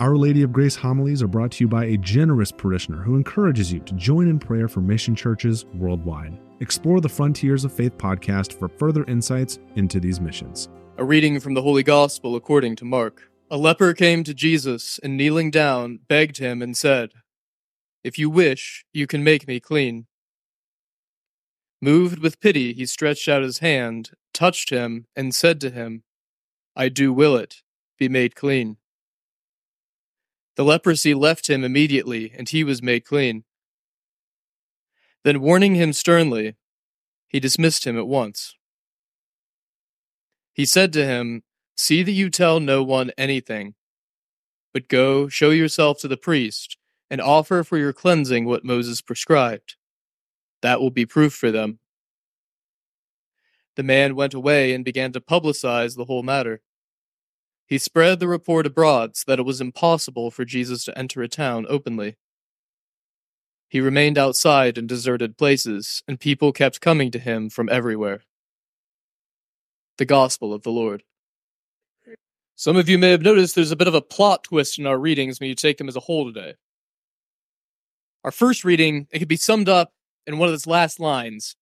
Our Lady of Grace homilies are brought to you by a generous parishioner who encourages you to join in prayer for mission churches worldwide. Explore the Frontiers of Faith podcast for further insights into these missions. A reading from the Holy Gospel according to Mark. A leper came to Jesus and kneeling down, begged him and said, If you wish, you can make me clean. Moved with pity, he stretched out his hand, touched him, and said to him, I do will it, be made clean. The leprosy left him immediately, and he was made clean. Then, warning him sternly, he dismissed him at once. He said to him, See that you tell no one anything, but go, show yourself to the priest, and offer for your cleansing what Moses prescribed. That will be proof for them. The man went away and began to publicize the whole matter. He spread the report abroad so that it was impossible for Jesus to enter a town openly. He remained outside in deserted places, and people kept coming to him from everywhere. The Gospel of the Lord. Some of you may have noticed there's a bit of a plot twist in our readings when you take them as a whole today. Our first reading, it could be summed up in one of its last lines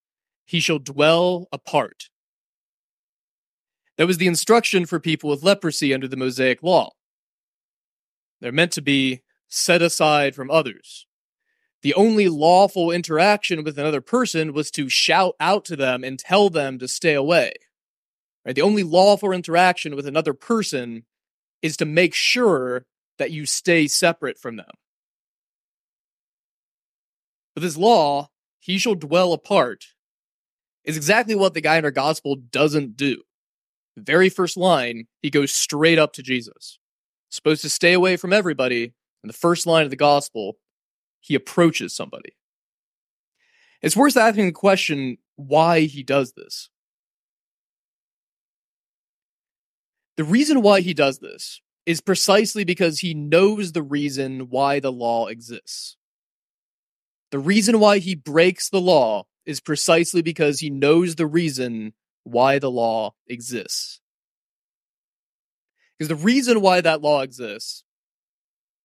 He shall dwell apart. That was the instruction for people with leprosy under the Mosaic law. They're meant to be set aside from others. The only lawful interaction with another person was to shout out to them and tell them to stay away. Right? The only lawful interaction with another person is to make sure that you stay separate from them. But this law, he shall dwell apart, is exactly what the guy in our gospel doesn't do very first line, he goes straight up to Jesus. Supposed to stay away from everybody. In the first line of the gospel, he approaches somebody. It's worth asking the question why he does this. The reason why he does this is precisely because he knows the reason why the law exists. The reason why he breaks the law is precisely because he knows the reason why the law exists. Because the reason why that law exists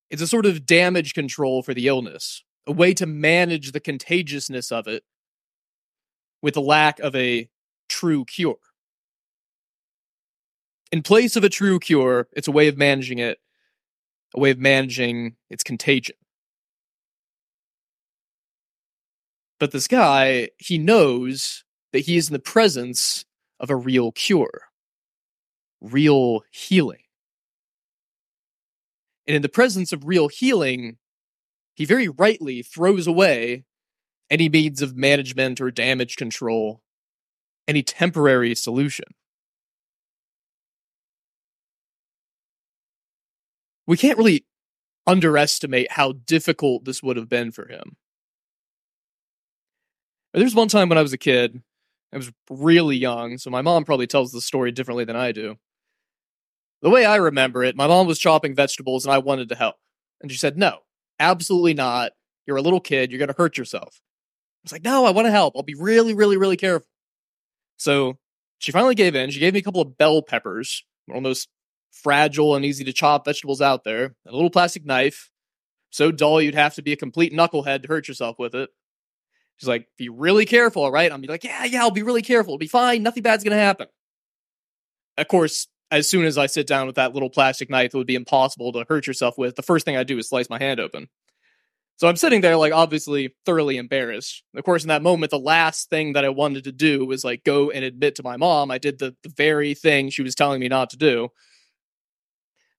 is a sort of damage control for the illness, a way to manage the contagiousness of it with the lack of a true cure. In place of a true cure, it's a way of managing it, a way of managing its contagion. But this guy, he knows that he is in the presence of a real cure, real healing. And in the presence of real healing, he very rightly throws away any means of management or damage control, any temporary solution. We can't really underestimate how difficult this would have been for him. There's one time when I was a kid, I was really young, so my mom probably tells the story differently than I do. The way I remember it, my mom was chopping vegetables and I wanted to help. And she said, No, absolutely not. You're a little kid. You're going to hurt yourself. I was like, No, I want to help. I'll be really, really, really careful. So she finally gave in. She gave me a couple of bell peppers, one of those fragile and easy to chop vegetables out there, a little plastic knife, so dull you'd have to be a complete knucklehead to hurt yourself with it. She's like, be really careful, all right? I'm like, yeah, yeah, I'll be really careful. It'll be fine. Nothing bad's gonna happen. Of course, as soon as I sit down with that little plastic knife, it would be impossible to hurt yourself with. The first thing I do is slice my hand open. So I'm sitting there, like, obviously thoroughly embarrassed. Of course, in that moment, the last thing that I wanted to do was like go and admit to my mom I did the, the very thing she was telling me not to do.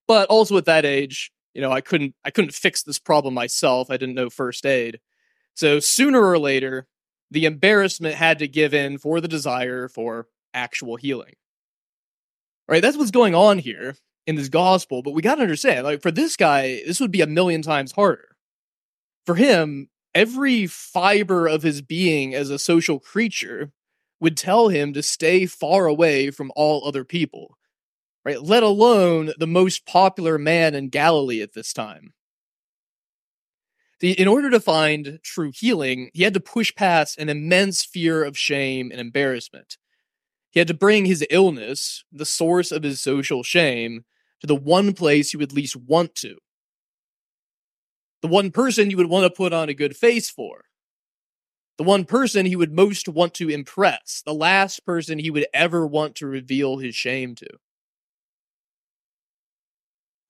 But also at that age, you know, I couldn't I couldn't fix this problem myself. I didn't know first aid. So sooner or later, the embarrassment had to give in for the desire for actual healing. Right? That's what's going on here in this gospel, but we got to understand like for this guy, this would be a million times harder. For him, every fiber of his being as a social creature would tell him to stay far away from all other people, right? Let alone the most popular man in Galilee at this time in order to find true healing, he had to push past an immense fear of shame and embarrassment. He had to bring his illness, the source of his social shame, to the one place he would least want to the one person you would want to put on a good face for, the one person he would most want to impress, the last person he would ever want to reveal his shame to.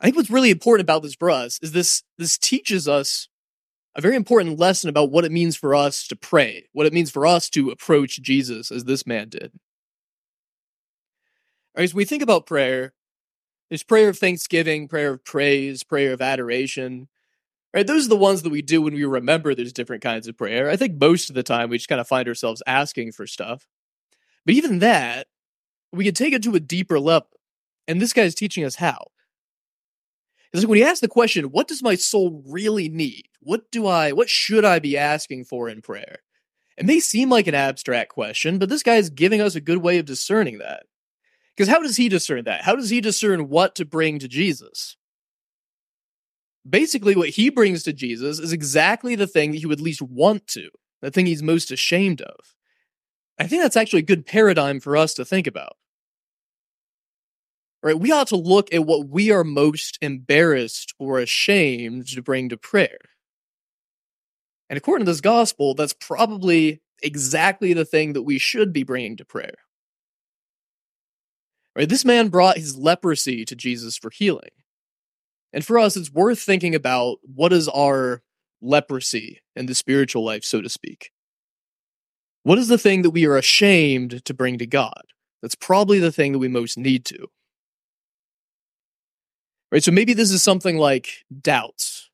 I think what's really important about this for us is this this teaches us a very important lesson about what it means for us to pray, what it means for us to approach Jesus as this man did. So we think about prayer, there's prayer of thanksgiving, prayer of praise, prayer of adoration. Right, those are the ones that we do when we remember there's different kinds of prayer. I think most of the time we just kind of find ourselves asking for stuff. But even that, we can take it to a deeper level. And this guy's teaching us how. Like when he asks the question, what does my soul really need? What do I, what should I be asking for in prayer? It may seem like an abstract question, but this guy is giving us a good way of discerning that. Because how does he discern that? How does he discern what to bring to Jesus? Basically, what he brings to Jesus is exactly the thing that he would least want to, the thing he's most ashamed of. I think that's actually a good paradigm for us to think about. Right? We ought to look at what we are most embarrassed or ashamed to bring to prayer. And according to this gospel, that's probably exactly the thing that we should be bringing to prayer. Right? This man brought his leprosy to Jesus for healing. And for us, it's worth thinking about what is our leprosy in the spiritual life, so to speak. What is the thing that we are ashamed to bring to God? That's probably the thing that we most need to. Right? So maybe this is something like doubts.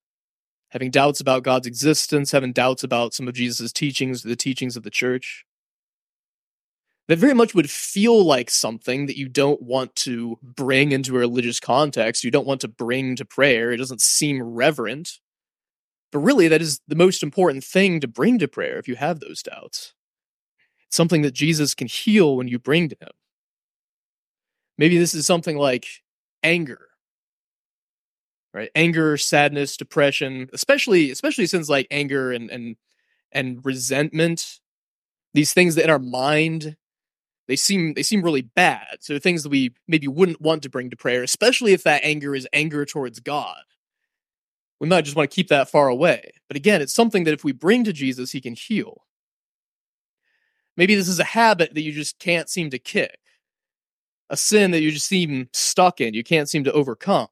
Having doubts about God's existence, having doubts about some of Jesus' teachings, the teachings of the church that very much would feel like something that you don't want to bring into a religious context. You don't want to bring to prayer. It doesn't seem reverent. But really, that is the most important thing to bring to prayer if you have those doubts. It's something that Jesus can heal when you bring to him. Maybe this is something like anger. Right? Anger, sadness, depression, especially especially since like anger and and and resentment, these things that in our mind they seem they seem really bad. So things that we maybe wouldn't want to bring to prayer, especially if that anger is anger towards God. We might just want to keep that far away. But again, it's something that if we bring to Jesus, he can heal. Maybe this is a habit that you just can't seem to kick. A sin that you just seem stuck in, you can't seem to overcome.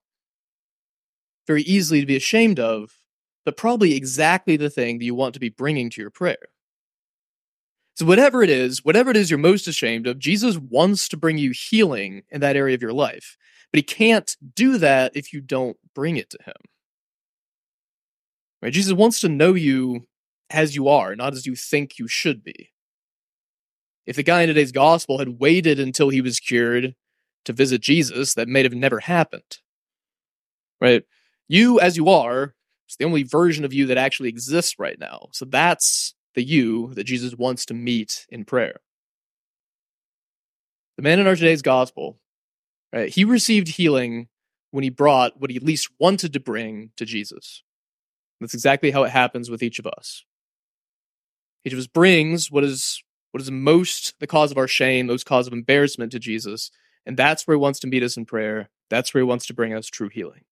Very easily to be ashamed of, but probably exactly the thing that you want to be bringing to your prayer. So, whatever it is, whatever it is you're most ashamed of, Jesus wants to bring you healing in that area of your life. But he can't do that if you don't bring it to him. Right? Jesus wants to know you as you are, not as you think you should be. If the guy in today's gospel had waited until he was cured to visit Jesus, that may have never happened. Right? You as you are, it's the only version of you that actually exists right now. So that's the you that Jesus wants to meet in prayer. The man in our today's gospel, right, he received healing when he brought what he least wanted to bring to Jesus. That's exactly how it happens with each of us. Each of us brings what is what is most the cause of our shame, most cause of embarrassment to Jesus, and that's where he wants to meet us in prayer. That's where he wants to bring us true healing.